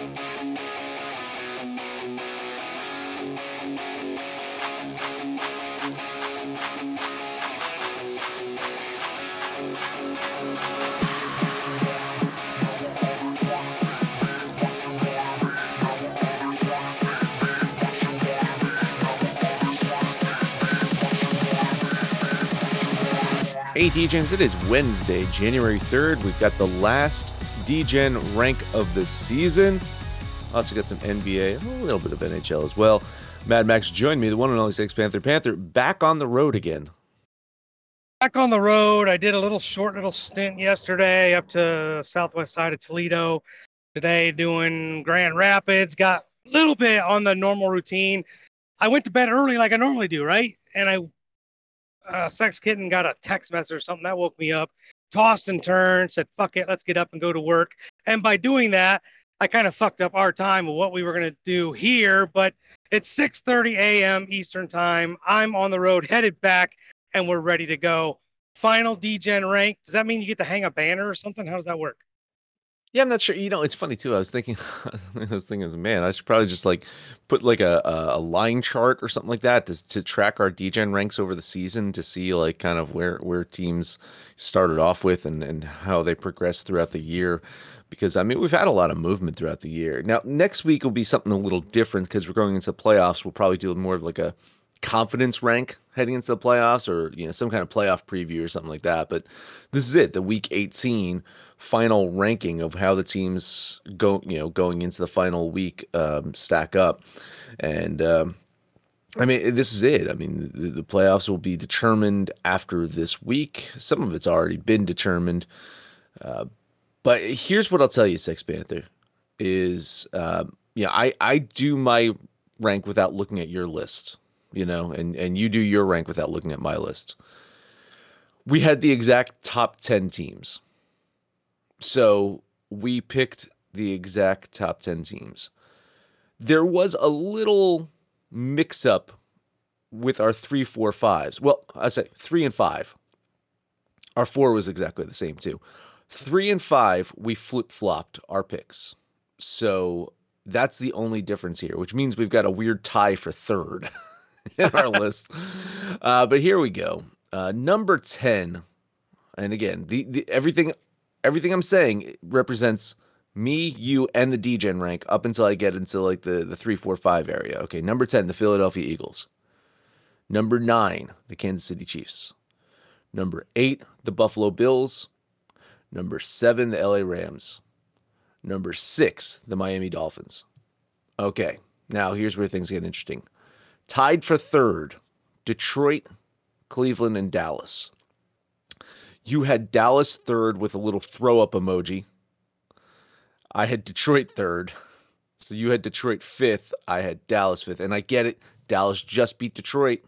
Hey, DJs, it is Wednesday, January 3rd. We've got the last Degen rank of the season. Also got some NBA, a little bit of NHL as well. Mad Max joined me, the one and only Sex Panther Panther, back on the road again. Back on the road. I did a little short little stint yesterday up to southwest side of Toledo. Today doing Grand Rapids. Got a little bit on the normal routine. I went to bed early like I normally do, right? And I uh, Sex Kitten got a text message or something that woke me up. Tossed and turned, said, fuck it, let's get up and go to work. And by doing that, I kind of fucked up our time of what we were going to do here, but it's 6:30 a.m. Eastern Time. I'm on the road headed back and we're ready to go. Final Degen rank. Does that mean you get to hang a banner or something? How does that work? Yeah, I'm not sure. You know, it's funny too. I was thinking, I was thinking, man, I should probably just like put like a, a line chart or something like that to, to track our Degen ranks over the season to see like kind of where where teams started off with and and how they progressed throughout the year. Because I mean, we've had a lot of movement throughout the year. Now, next week will be something a little different because we're going into playoffs. We'll probably do more of like a confidence rank heading into the playoffs or you know some kind of playoff preview or something like that but this is it the week 18 final ranking of how the teams go, you know, going into the final week um, stack up. And um, I mean, this is it. I mean, the, the, playoffs will be determined after this week. Some of it's already been determined. Uh, but here's what I'll tell you, Sex Panther, is um, yeah, I I do my rank without looking at your list, you know, and and you do your rank without looking at my list. We had the exact top ten teams so we picked the exact top 10 teams. There was a little mix up with our three, four, fives. Well, I say three and five. Our four was exactly the same too. Three and five, we flip flopped our picks. So that's the only difference here, which means we've got a weird tie for third in our list. Uh, but here we go. Uh, number 10. And again, the, the everything everything I'm saying represents me, you, and the Degen rank up until I get into like the the three, four, five area. Okay, number ten, the Philadelphia Eagles. Number nine, the Kansas City Chiefs. Number eight, the Buffalo Bills. Number seven, the LA Rams. Number six, the Miami Dolphins. Okay, now here's where things get interesting. Tied for third, Detroit, Cleveland, and Dallas. You had Dallas third with a little throw up emoji. I had Detroit third. So you had Detroit fifth. I had Dallas fifth. And I get it. Dallas just beat Detroit.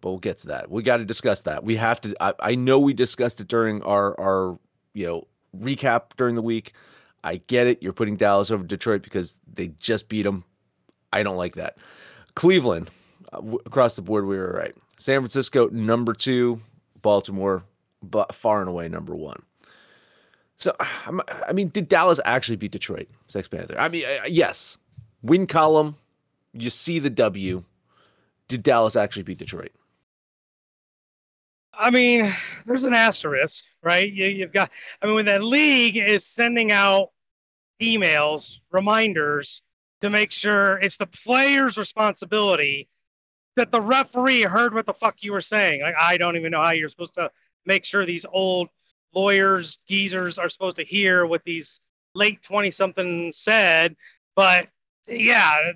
But we'll get to that. We got to discuss that. We have to. I, I know we discussed it during our, our, you know, recap during the week. I get it. You're putting Dallas over Detroit because they just beat them. I don't like that. Cleveland, uh, across the board, we were right. San Francisco, number two. Baltimore, but far and away number one. So, I mean, did Dallas actually beat Detroit, Sex Panther? I mean, uh, yes. Win column, you see the W. Did Dallas actually beat Detroit? I mean, there's an asterisk, right? You, you've got, I mean, when that league is sending out emails, reminders to make sure it's the player's responsibility that the referee heard what the fuck you were saying. Like, I don't even know how you're supposed to make sure these old lawyers, geezers are supposed to hear what these late 20 something said. But yeah,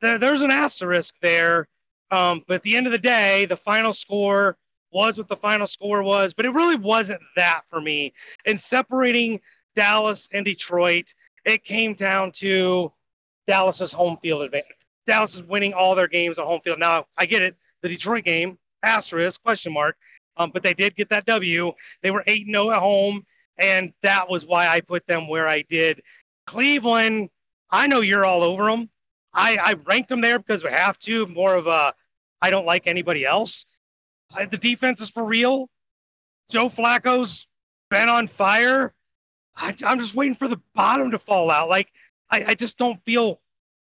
there, there's an asterisk there. Um, but at the end of the day, the final score was what the final score was, but it really wasn't that for me. In separating Dallas and Detroit, it came down to Dallas's home field advantage. Dallas is winning all their games at home field. Now, I get it. The Detroit game, asterisk, question mark, um, but they did get that W. They were 8 0 at home, and that was why I put them where I did. Cleveland, I know you're all over them. I, I ranked them there because we have to. More of a, I don't like anybody else. the defense is for real. Joe Flacco's been on fire. I, am just waiting for the bottom to fall out. Like I, I just don't feel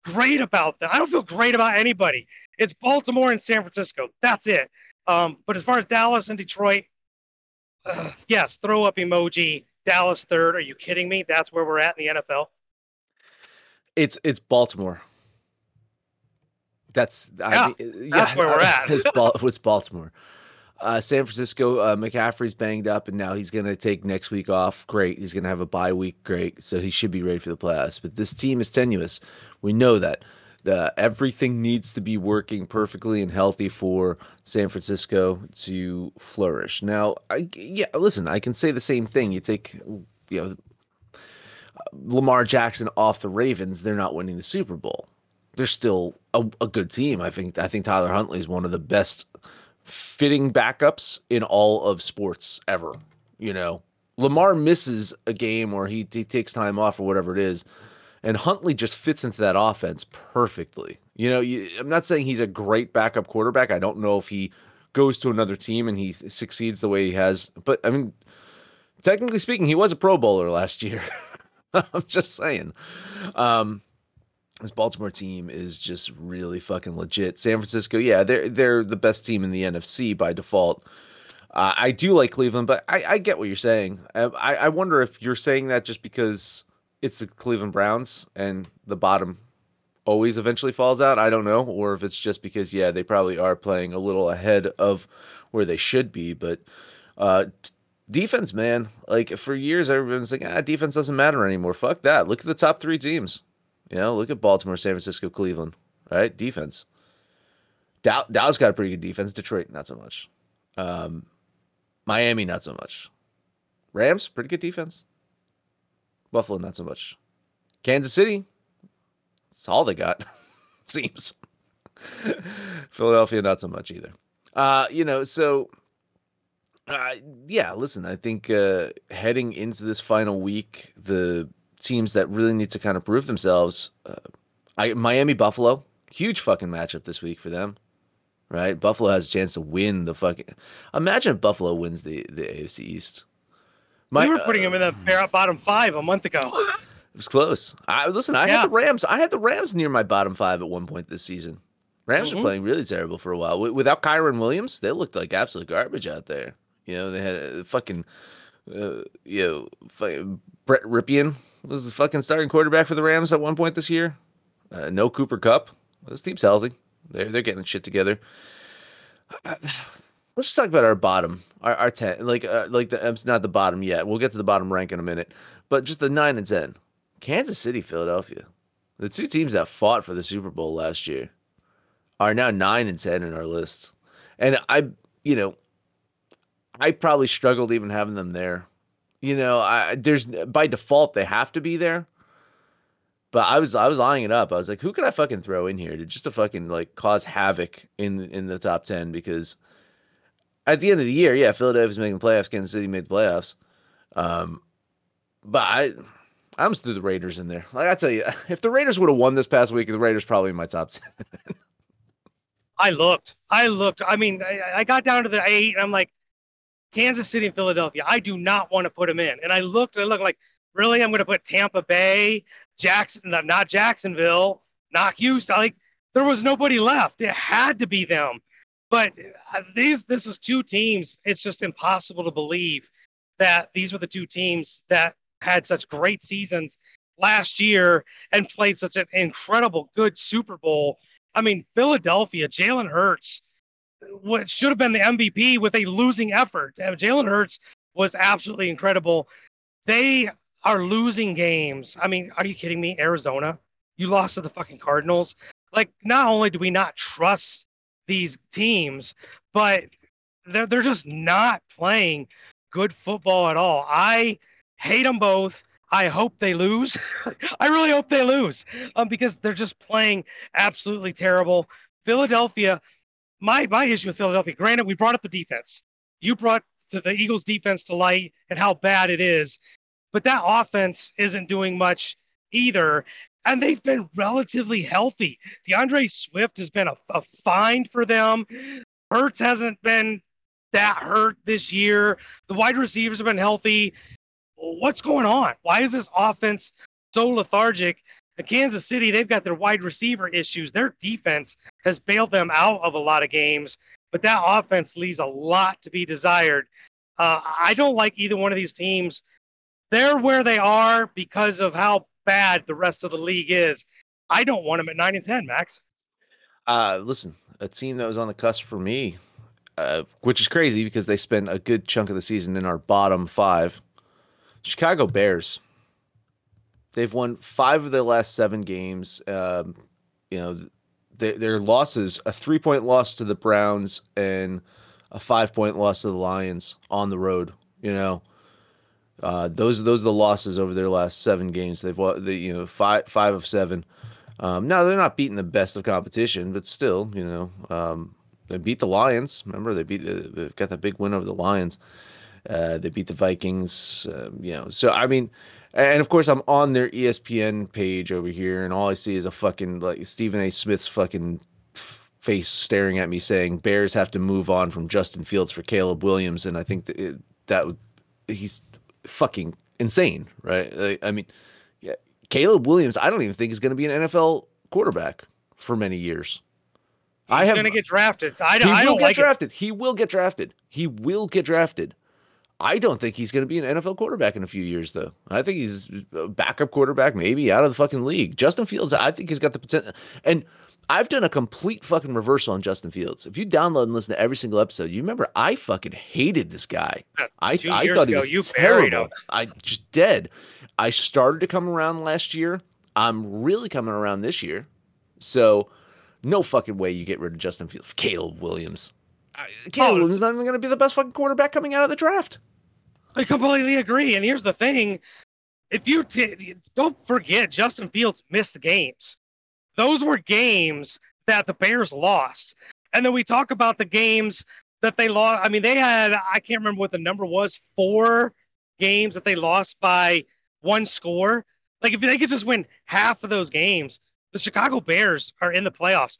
great about that. I don't feel great about anybody. It's Baltimore and San Francisco. That's it. Um, but as far as Dallas and Detroit, uh, yes, throw up emoji. Dallas third. Are you kidding me? That's where we're at in the NFL. It's it's Baltimore. That's yeah, I mean, yeah that's where we're at. it's, it's Baltimore. Uh, San Francisco, uh, McCaffrey's banged up, and now he's going to take next week off. Great. He's going to have a bye week. Great. So he should be ready for the playoffs. But this team is tenuous. We know that. The, everything needs to be working perfectly and healthy for San Francisco to flourish. Now, I, yeah, listen, I can say the same thing. You take, you know, Lamar Jackson off the Ravens, they're not winning the Super Bowl. They're still a, a good team. I think. I think Tyler Huntley is one of the best fitting backups in all of sports ever. You know, Lamar misses a game or he, he takes time off or whatever it is, and Huntley just fits into that offense perfectly. You know, you, I'm not saying he's a great backup quarterback. I don't know if he goes to another team and he succeeds the way he has, but I mean, technically speaking, he was a Pro Bowler last year. I'm just saying. Um, this Baltimore team is just really fucking legit. San Francisco, yeah, they're they're the best team in the NFC by default. Uh, I do like Cleveland, but I, I get what you're saying. I, I wonder if you're saying that just because it's the Cleveland Browns and the bottom always eventually falls out. I don't know, or if it's just because yeah, they probably are playing a little ahead of where they should be. But uh, defense, man, like for years everyone's like, ah, defense doesn't matter anymore. Fuck that. Look at the top three teams. You know, look at Baltimore, San Francisco, Cleveland, right? Defense. Dallas got a pretty good defense. Detroit, not so much. Um, Miami, not so much. Rams, pretty good defense. Buffalo, not so much. Kansas City, that's all they got, seems. Philadelphia, not so much either. Uh, you know, so uh, yeah, listen, I think uh, heading into this final week, the teams that really need to kind of prove themselves. Uh, I Miami Buffalo, huge fucking matchup this week for them, right? Buffalo has a chance to win the fucking. Imagine if Buffalo wins the the AFC East. My, we were putting uh, them in the bottom five a month ago. It was close. I listen. I yeah. had the Rams. I had the Rams near my bottom five at one point this season. Rams mm-hmm. were playing really terrible for a while. Without Kyren Williams, they looked like absolute garbage out there. You know, they had a fucking, uh, you know, fucking Brett Rypien was the fucking starting quarterback for the Rams at one point this year. Uh, no Cooper Kupp. This team's healthy. They're they're getting shit together. Let's just talk about our bottom, our, our ten. Like uh, like the it's not the bottom yet. We'll get to the bottom rank in a minute, but just the nine and ten. Kansas City, Philadelphia, the two teams that fought for the Super Bowl last year, are now nine and ten in our list. And I, you know, I probably struggled even having them there you know, I there's by default they have to be there. But I was I was eyeing it up. I was like, who could I fucking throw in here to just to fucking like cause havoc in in the top ten? Because at the end of the year, yeah, Philadelphia's making the playoffs, Kansas City made the playoffs. Um, but I I almost through the Raiders in there. Like I tell you, if the Raiders would have won this past week, the Raiders probably in my top ten. I looked. I looked. I mean, I, I got down to the eight, and I'm like, Kansas City and Philadelphia. I do not want to put them in. And I looked I looked like, really? I'm going to put Tampa Bay, Jackson, not Jacksonville, not Houston. Like there was nobody left. It had to be them. But uh, these, this is two teams. It's just impossible to believe that these were the two teams that had such great seasons last year and played such an incredible good Super Bowl. I mean, Philadelphia, Jalen Hurts what should have been the MVP with a losing effort. Uh, Jalen Hurts was absolutely incredible. They are losing games. I mean, are you kidding me? Arizona, you lost to the fucking Cardinals. Like, not only do we not trust these teams, but they're they're just not playing good football at all. I hate them both. I hope they lose. I really hope they lose um, because they're just playing absolutely terrible. Philadelphia my my issue with Philadelphia. Granted, we brought up the defense. You brought to the Eagles defense to light and how bad it is, but that offense isn't doing much either. And they've been relatively healthy. D'Andre Swift has been a, a find for them. Hurts hasn't been that hurt this year. The wide receivers have been healthy. what's going on? Why is this offense so lethargic? In Kansas City, they've got their wide receiver issues. Their defense has bailed them out of a lot of games, but that offense leaves a lot to be desired. Uh, I don't like either one of these teams. They're where they are because of how bad the rest of the league is. I don't want them at nine and ten, Max. Uh, listen, a team that was on the cusp for me, uh, which is crazy because they spent a good chunk of the season in our bottom five. Chicago Bears. They've won five of their last seven games. Um, you know, their, their losses a three point loss to the Browns and a five point loss to the Lions on the road. You know, uh, those those are the losses over their last seven games. They've won, the, you know, five five of seven. Um, now they're not beating the best of competition, but still, you know, um, they beat the Lions. Remember, they beat they got that big win over the Lions. Uh, they beat the Vikings. Um, you know, so I mean, and of course, I'm on their ESPN page over here, and all I see is a fucking like Stephen A. Smith's fucking face staring at me saying Bears have to move on from Justin Fields for Caleb Williams, and I think that it, that would he's fucking insane, right? I mean, yeah, Caleb Williams, I don't even think is going to be an NFL quarterback for many years. He's I have going to get drafted. I, don't. he I will get like drafted. It. He will get drafted. He will get drafted. I don't think he's going to be an NFL quarterback in a few years, though. I think he's a backup quarterback, maybe out of the fucking league. Justin Fields, I think he's got the potential. And I've done a complete fucking reversal on Justin Fields. If you download and listen to every single episode, you remember I fucking hated this guy. I I thought he was you terrible. I just dead. I started to come around last year. I'm really coming around this year. So no fucking way you get rid of Justin Fields. Caleb Williams. Caleb oh. Williams not even going to be the best fucking quarterback coming out of the draft. I completely agree. And here's the thing: if you t- don't forget, Justin Fields missed games those were games that the Bears lost. And then we talk about the games that they lost. I mean, they had, I can't remember what the number was, four games that they lost by one score. Like, if they could just win half of those games, the Chicago Bears are in the playoffs.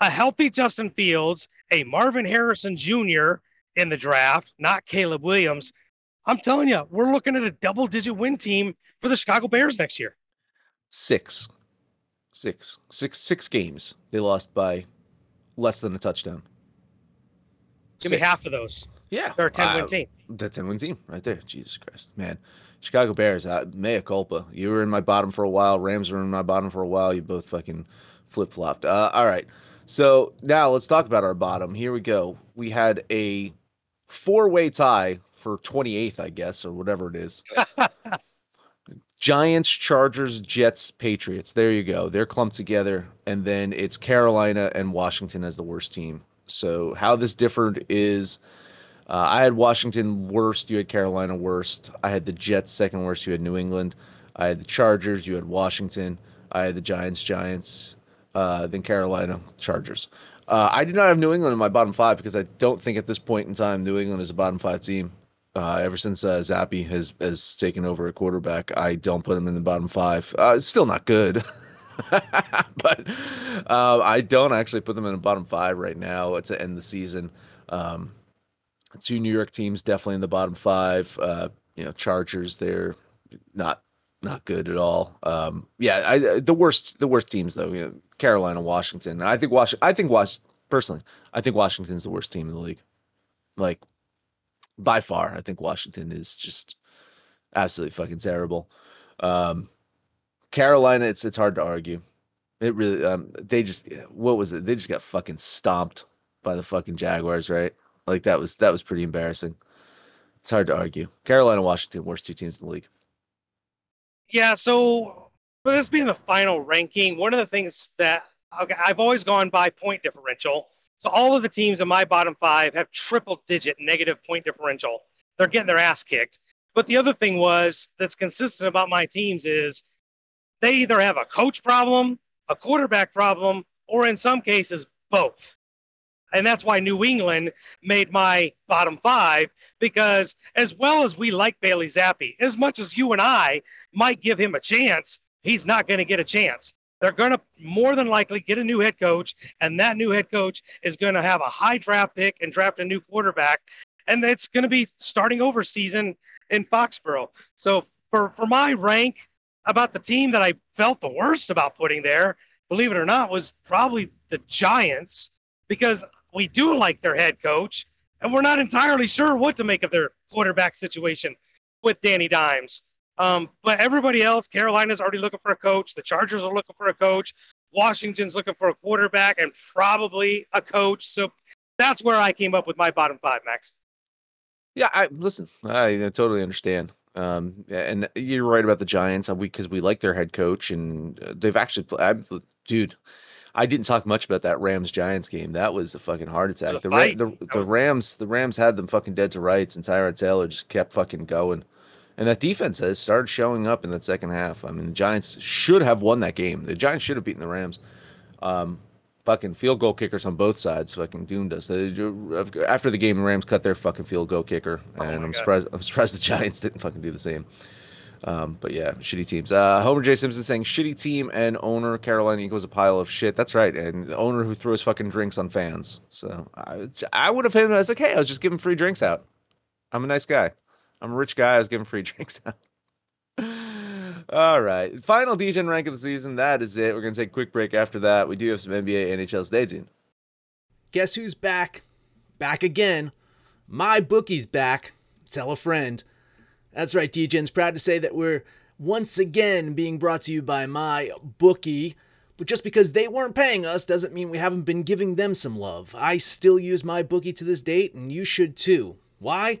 A healthy Justin Fields, a Marvin Harrison Jr. in the draft, not Caleb Williams. I'm telling you, we're looking at a double digit win team for the Chicago Bears next year. Six. Six, six, six games. They lost by less than a touchdown. Give Six. me half of those. Yeah, they're a ten win uh, team. The ten win team, right there. Jesus Christ, man. Chicago Bears, uh, mea culpa. You were in my bottom for a while. Rams were in my bottom for a while. You both fucking flip flopped. Uh, all right. So now let's talk about our bottom. Here we go. We had a four way tie for 28th, I guess, or whatever it is. Giants, Chargers, Jets, Patriots. There you go. They're clumped together. And then it's Carolina and Washington as the worst team. So, how this differed is uh, I had Washington worst. You had Carolina worst. I had the Jets second worst. You had New England. I had the Chargers. You had Washington. I had the Giants, Giants, uh, then Carolina, Chargers. Uh, I did not have New England in my bottom five because I don't think at this point in time New England is a bottom five team. Uh, ever since uh, Zappe has has taken over at quarterback, I don't put him in the bottom five. Uh, it's still not good, but uh, I don't actually put them in the bottom five right now to end the season. Um, two New York teams definitely in the bottom five. Uh, you know, Chargers they're not not good at all. Um, yeah, I, the worst the worst teams though. You know, Carolina, Washington. I think Washington. I think Wash personally. I think Washington's the worst team in the league. Like by far. I think Washington is just absolutely fucking terrible. Um, Carolina, it's it's hard to argue. It really, um, they just what was it? They just got fucking stomped by the fucking Jaguars, right? Like that was that was pretty embarrassing. It's hard to argue. Carolina, Washington, worst two teams in the league. Yeah. So for this being the final ranking, one of the things that okay, I've always gone by point differential. So all of the teams in my bottom five have triple digit negative point differential. They're getting their ass kicked. But the other thing was that's consistent about my teams is they either have a coach problem, a quarterback problem, or in some cases, both. And that's why New England made my bottom five because, as well as we like Bailey Zappe, as much as you and I might give him a chance, he's not going to get a chance. They're going to more than likely get a new head coach, and that new head coach is going to have a high draft pick and draft a new quarterback. And it's going to be starting over season in Foxborough. So for for my rank about the team that I felt the worst about putting there, believe it or not, was probably the Giants because we do like their head coach and we're not entirely sure what to make of their quarterback situation with Danny Dimes. Um, but everybody else, Carolina's already looking for a coach. The Chargers are looking for a coach. Washington's looking for a quarterback and probably a coach. So that's where I came up with my bottom five, Max. Yeah, I listen. I totally understand. Um, and you're right about the Giants because uh, we, we like their head coach and uh, they've actually, I, dude, I didn't talk much about that Rams Giants game. That was a fucking heart attack. The, the, the, the Rams the Rams had them fucking dead to rights, and Tyrod Taylor just kept fucking going. And that defense has started showing up in that second half. I mean, the Giants should have won that game. The Giants should have beaten the Rams. Um, fucking field goal kickers on both sides fucking doomed us. After the game, the Rams cut their fucking field goal kicker, oh and oh I'm God. surprised. I'm surprised the Giants didn't fucking do the same. Um, but yeah, shitty teams. Uh, Homer J Simpson saying shitty team and owner Carolina equals a pile of shit. That's right, and the owner who throws fucking drinks on fans. So I, I would have him. I was like, hey, I was just giving free drinks out. I'm a nice guy. I'm a rich guy. I was giving free drinks. All right. Final Degen rank of the season. That is it. We're going to take a quick break after that. We do have some NBA NHL tuned. Guess who's back? Back again. My bookie's back. Tell a friend. That's right, Degen's proud to say that we're once again being brought to you by my bookie. But just because they weren't paying us doesn't mean we haven't been giving them some love. I still use my bookie to this date, and you should too. Why?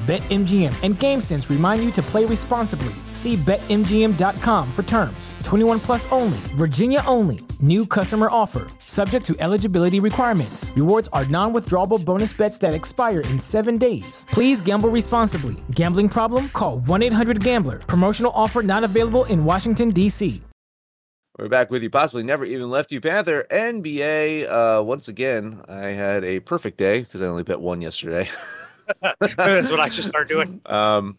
BetMGM and GameSense remind you to play responsibly. See BetMGM.com for terms. 21 plus only, Virginia only. New customer offer. Subject to eligibility requirements. Rewards are non withdrawable bonus bets that expire in seven days. Please gamble responsibly. Gambling problem? Call 1 800 Gambler. Promotional offer not available in Washington, D.C. We're back with you, possibly never even left you, Panther. NBA, uh, once again, I had a perfect day because I only bet one yesterday. That's what I should start doing. Um,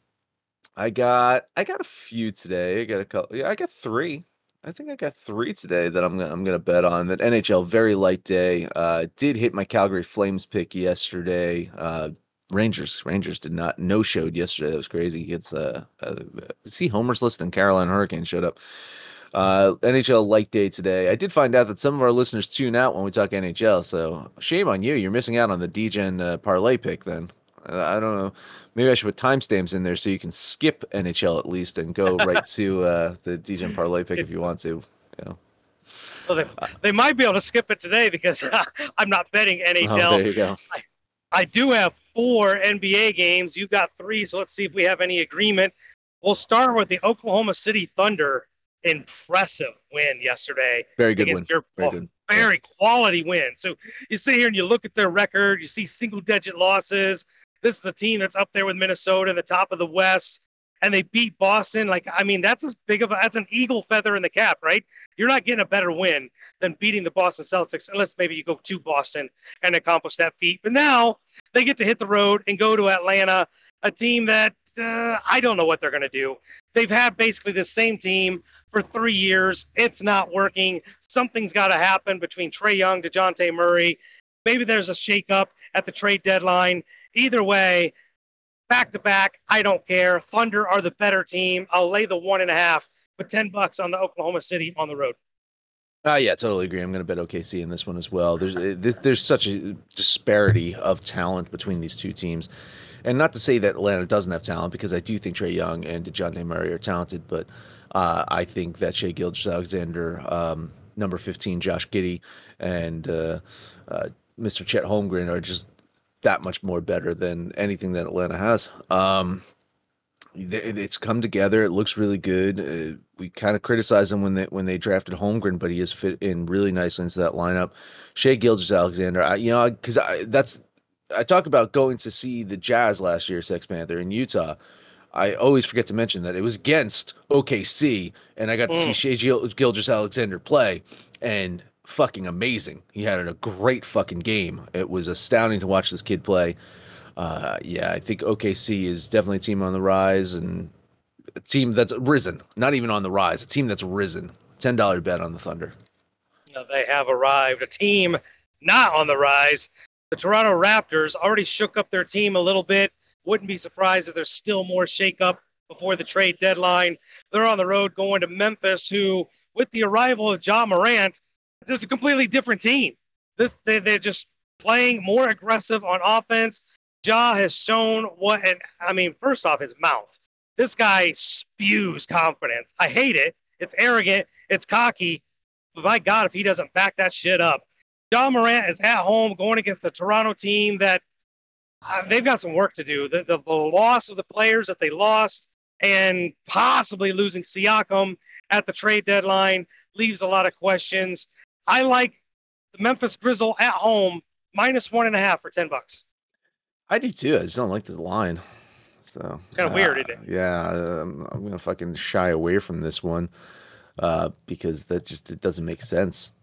I got I got a few today. I got a couple. Yeah, I got three. I think I got three today that I'm gonna I'm gonna bet on. That NHL very light day. Uh, did hit my Calgary Flames pick yesterday. Uh, Rangers Rangers did not no showed yesterday. That was crazy. It's uh, uh see Homer's list and Carolina Hurricane showed up. Uh, NHL light day today. I did find out that some of our listeners tune out when we talk NHL. So shame on you. You're missing out on the Degen uh, parlay pick then. I don't know. Maybe I should put timestamps in there so you can skip NHL at least and go right to uh, the DJ parlay pick if you want to. You know. Well, they, they might be able to skip it today because I'm not betting NHL. Oh, there you go. I, I do have four NBA games. You've got three, so let's see if we have any agreement. We'll start with the Oklahoma City Thunder. Impressive win yesterday. Very good win. Your, very good. Very yeah. quality win. So you sit here and you look at their record. You see single-digit losses this is a team that's up there with Minnesota, the top of the West, and they beat Boston. Like, I mean, that's as big of a that's an eagle feather in the cap, right? You're not getting a better win than beating the Boston Celtics, unless maybe you go to Boston and accomplish that feat. But now they get to hit the road and go to Atlanta, a team that uh, I don't know what they're going to do. They've had basically the same team for three years. It's not working. Something's got to happen between Trae Young, DeJounte Murray. Maybe there's a shakeup at the trade deadline. Either way, back to back, I don't care. Thunder are the better team. I'll lay the one and a half, but 10 bucks on the Oklahoma City on the road. Uh, yeah, totally agree. I'm going to bet OKC in this one as well. There's there's such a disparity of talent between these two teams, and not to say that Atlanta doesn't have talent because I do think Trae Young and DeJounte Murray are talented, but uh, I think that Shai Gilgeous-Alexander, um, number 15, Josh Giddey, and uh, uh Mr. Chet Holmgren are just that much more better than anything that Atlanta has. Um, it's come together. It looks really good. Uh, we kind of criticized them when they when they drafted Holmgren, but he has fit in really nicely into that lineup. Shai Gilgeous-Alexander, I, you know, because that's I talk about going to see the Jazz last year, Sex Panther in Utah. I always forget to mention that it was against OKC, and I got to mm. see Shai Gilgeous-Alexander play, and fucking amazing. He had a great fucking game. It was astounding to watch this kid play. Uh, yeah, I think OKC is definitely a team on the rise and a team that's risen. Not even on the rise, a team that's risen. Ten dollar bet on the Thunder. Now they have arrived. A team not on the rise. The Toronto Raptors already shook up their team a little bit. Wouldn't be surprised if there's still more shakeup before the trade deadline. They're on the road going to Memphis, who, with the arrival of John Morant, just a completely different team. This they, they're just playing more aggressive on offense. Ja has shown what, and I mean, first off, his mouth. This guy spews confidence. I hate it. It's arrogant. It's cocky. But my God, if he doesn't back that shit up, Ja Morant is at home going against a Toronto team that uh, they've got some work to do. The, the, the loss of the players that they lost and possibly losing Siakam at the trade deadline leaves a lot of questions. I like the Memphis Grizzle at home minus one and a half for ten bucks. I do too. I just don't like this line. So kind of uh, weird, isn't it? Yeah, um, I'm gonna fucking shy away from this one uh, because that just it doesn't make sense.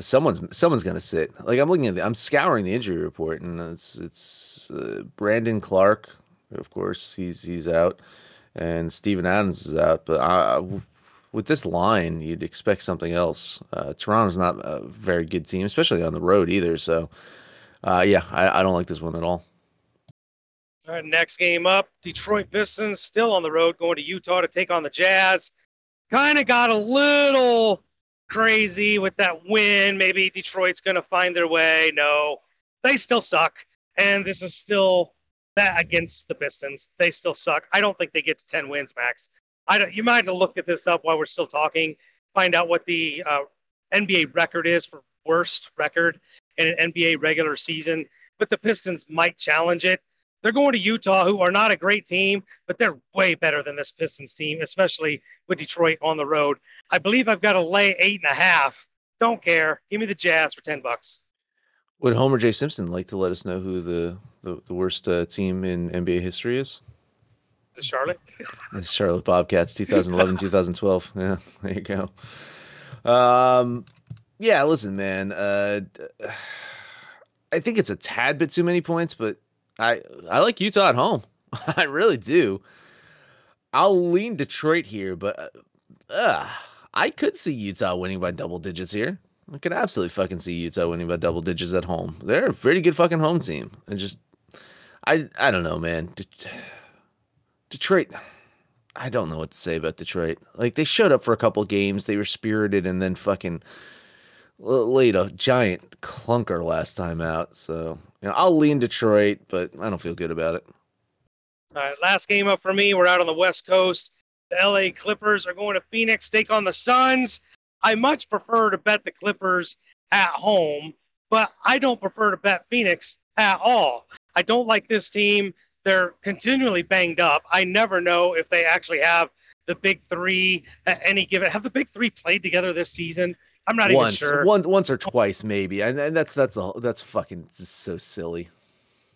Someone's someone's gonna sit. Like I'm looking at, the, I'm scouring the injury report, and it's it's uh, Brandon Clarke, of course, he's he's out, and Steven Adams is out. But I, with this line, you'd expect something else. Uh, Toronto's not a very good team, especially on the road either. So, uh, yeah, I, I, don't like this one at all. All right, next game up Detroit Pistons still on the road going to Utah to take on the Jazz. Kind of got a little crazy with that win. Maybe Detroit's going to find their way. No, they still suck. And this is still that against the Pistons. They still suck. I don't think they get to 10 wins, Max. I don't, you might have to look at this up while we're still talking, find out what the uh, NBA record is for worst record in an NBA regular season. But the Pistons might challenge it. They're going to Utah, who are not a great team, but they're way better than this Pistons team, especially with Detroit on the road. I believe I've got to lay eight and a half. Don't care. Give me the Jazz for ten bucks. Would Homer J. Simpson like to let us know who the the, the worst uh, team in NBA history is? The Charlotte. Charlotte Bobcats, 2011, 2012. Yeah, there you go. Um, yeah, listen, man. Uh, I think it's a tad bit too many points, but I I like Utah at home. I really do. I'll lean Detroit here, but uh, I could see Utah winning by double digits here. I could absolutely fucking see Utah winning by double digits at home. They're a pretty good fucking home team. And just, I I don't know, man. Detroit, I don't know what to say about Detroit. Like they showed up for a couple games, they were spirited, and then fucking laid a giant clunker last time out. So you know, I'll lean Detroit, but I don't feel good about it. All right, last game up for me. We're out on the West Coast. The LA Clippers are going to Phoenix, take on the Suns. I much prefer to bet the Clippers at home, but I don't prefer to bet Phoenix at all. I don't like this team. They're continually banged up. I never know if they actually have the big three at any given. Have the big three played together this season? I'm not once, even sure. Once, once or twice, maybe, and, and that's that's a, that's fucking so silly.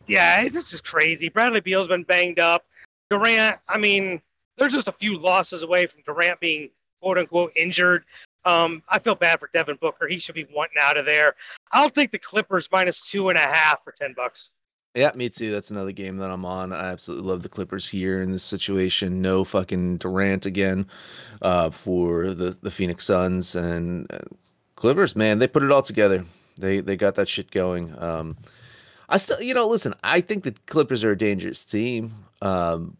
Yeah, it's just crazy. Bradley Beal's been banged up. Durant, I mean, there's just a few losses away from Durant being quote unquote injured. Um, I feel bad for Devin Booker. He should be wanting out of there. I'll take the Clippers minus two and a half for ten bucks. Yeah, me too. That's another game that I'm on. I absolutely love the Clippers here in this situation. No fucking Durant again uh, for the the Phoenix Suns and uh, Clippers. Man, they put it all together. They they got that shit going. Um, I still, you know, listen. I think the Clippers are a dangerous team. Um,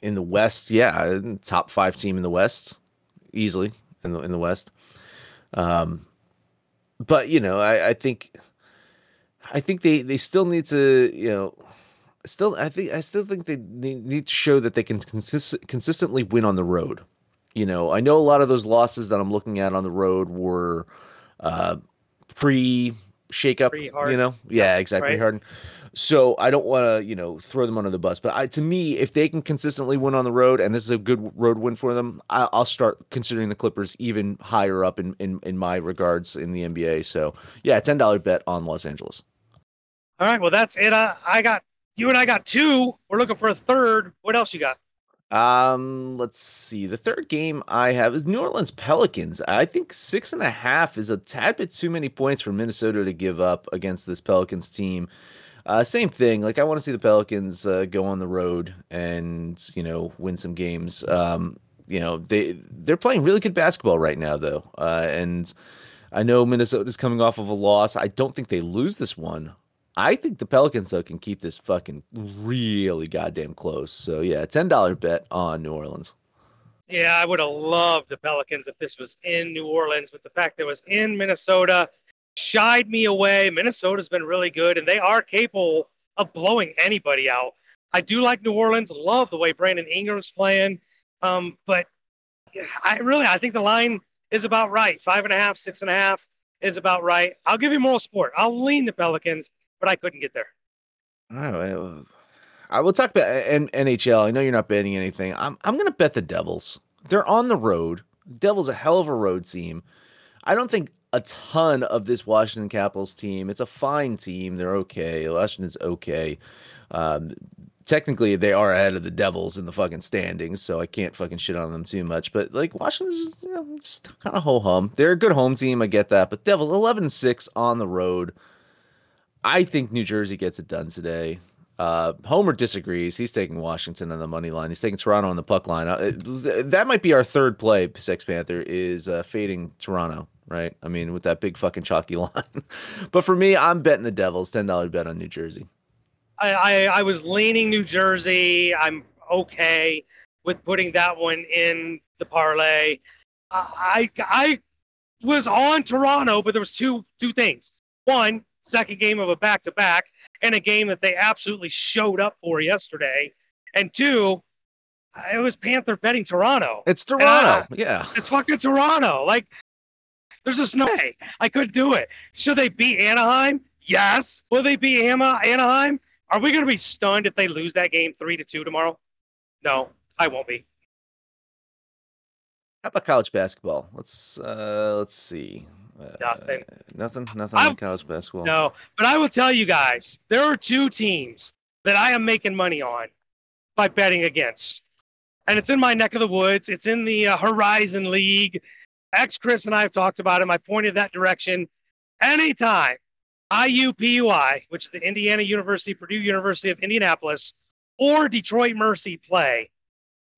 in the West, yeah, top five team in the West, easily in the in the West. Um, but you know, I, I think, I think they they still need to, you know, still I think I still think they need to show that they can consist- consistently win on the road. You know, I know a lot of those losses that I'm looking at on the road were uh, pre shakeup. You know, yeah, exactly. Right. Harden. So I don't want to, you know, throw them under the bus. But I, to me, if they can consistently win on the road, and this is a good road win for them, I, will start considering the Clippers even higher up in, in in my regards in the NBA. So yeah, ten dollar bet on Los Angeles. All right, well that's it. I, I got you and I got two. We're looking for a third. What else you got? Um, let's see. The third game I have is New Orleans Pelicans. I think six and a half is a tad bit too many points for Minnesota to give up against this Pelicans team. Uh, same thing. Like I want to see the Pelicans uh, go on the road and you know win some games. Um, you know they they're playing really good basketball right now though, uh, and I know Minnesota's coming off of a loss. I don't think they lose this one. I think the Pelicans though can keep this fucking really goddamn close. So yeah, ten dollar bet on New Orleans. Yeah, I would have loved the Pelicans if this was in New Orleans, but the fact that it was in Minnesota shied me away. Minnesota's been really good, and they are capable of blowing anybody out. I do like New Orleans. Love the way Brandon Ingram's playing, um, but I really I think the line is about right. Five and a half, six and a half is about right. I'll give you moral support. I'll lean the Pelicans, but I couldn't get there. All right. I will talk about NHL. I know you're not betting anything. I'm I'm going to bet the Devils. They're on the road. Devils a hell of a road team. I don't think a ton of this Washington Capitals team. It's a fine team. They're okay. Washington's okay. Um, technically, they are ahead of the Devils in the fucking standings, so I can't fucking shit on them too much. But like Washington's just, you know, just kind of ho hum. They're a good home team. I get that. But Devils 11 6 on the road. I think New Jersey gets it done today. Uh, Homer disagrees. He's taking Washington on the money line. He's taking Toronto on the puck line. Uh, that might be our third play. Sex Panther is uh, fading Toronto right? I mean, with that big fucking chalky line. but for me, I'm betting the Devils. Ten dollar bet on New Jersey. I, I, I was leaning New Jersey. I'm okay with putting that one in the parlay. I I was on Toronto, but there was two two things. One, second game of a back to back, and a game that they absolutely showed up for yesterday. And two, it was Panther betting Toronto. It's Toronto. I, yeah. It's fucking Toronto. Like there's just no way I could do it. Should they beat Anaheim? Yes. Will they beat Anaheim? Are we going to be stunned if they lose that game three to two tomorrow? No, I won't be. How about college basketball? Let's uh let's see. Uh, nothing. Nothing. Nothing in college basketball. No, but I will tell you guys, there are two teams that I am making money on by betting against, and it's in my neck of the woods. It's in the uh, Horizon League. Ex Chris and I have talked about him. I pointed that direction anytime. IUPUI, which is the Indiana University, Purdue University of Indianapolis, or Detroit Mercy play,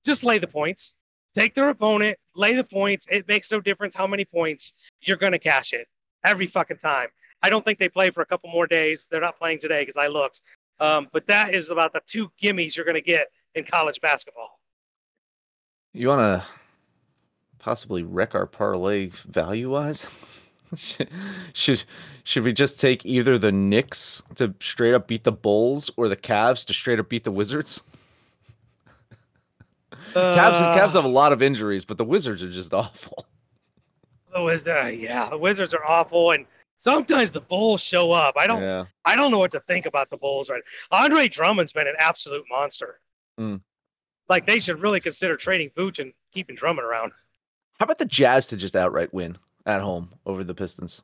just lay the points. Take their opponent, lay the points. It makes no difference how many points you're going to cash it every fucking time. I don't think they play for a couple more days. They're not playing today because I looked. Um, but that is about the two gimmies you're going to get in college basketball. You want to possibly wreck our parlay value wise? should should we just take either the Knicks to straight up beat the Bulls or the Cavs to straight up beat the Wizards? Uh, Cavs Cavs have a lot of injuries, but the Wizards are just awful. The Wizards, uh, yeah, the Wizards are awful, and sometimes the Bulls show up. I don't, yeah. I don't know what to think about the Bulls right. Andre Drummond's been an absolute monster. Mm. Like they should really consider trading Vooch and keeping Drummond around. How about the Jazz to just outright win at home over the Pistons?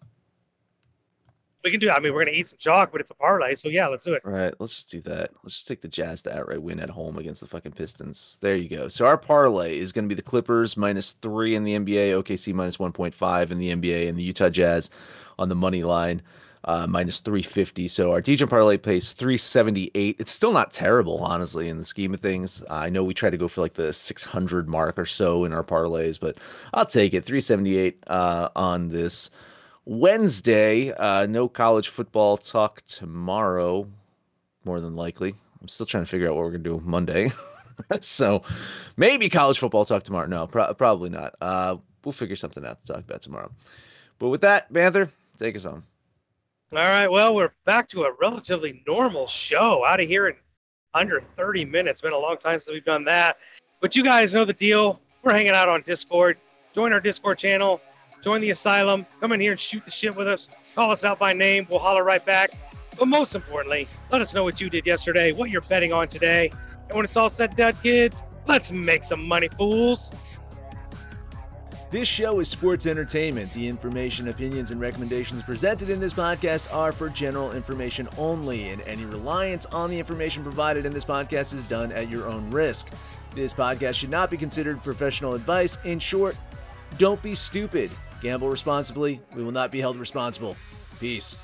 We can do. I mean, we're gonna eat some chalk, but it's a parlay, so yeah, let's do it. Right. let's just do that. Let's just take the Jazz to outright win at home against the fucking Pistons. There you go. So our parlay is to be the Clippers minus three in the NBA, OKC minus one point five in the NBA, and the Utah Jazz on the money line uh, minus three fifty. So our DJ parlay pays three seventy eight. It's still not terrible, honestly, in the scheme of things. Uh, I know we try to go for like the six hundred mark or so in our parlays, but I'll take it. Three seventy eight uh, on this. Wednesday, uh, no college football talk tomorrow, more than likely. I'm still trying to figure out what we're going to do Monday. so maybe college football talk tomorrow. No, pro- probably not. Uh, we'll figure something out to talk about tomorrow. But with that, Panther, take us home. All right. Well, we're back to a relatively normal show out of here in under 30 minutes. Been a long time since we've done that. But you guys know the deal. We're hanging out on Discord. Join our Discord channel join the asylum, come in here and shoot the shit with us, call us out by name, we'll holler right back. But most importantly, let us know what you did yesterday, what you're betting on today. And when it's all said and done, kids, let's make some money, fools. This show is sports entertainment. The information, opinions, and recommendations presented in this podcast are for general information only, and any reliance on the information provided in this podcast is done at your own risk. This podcast should not be considered professional advice. In short, don't be stupid. Gamble responsibly. We will not be held responsible. Peace.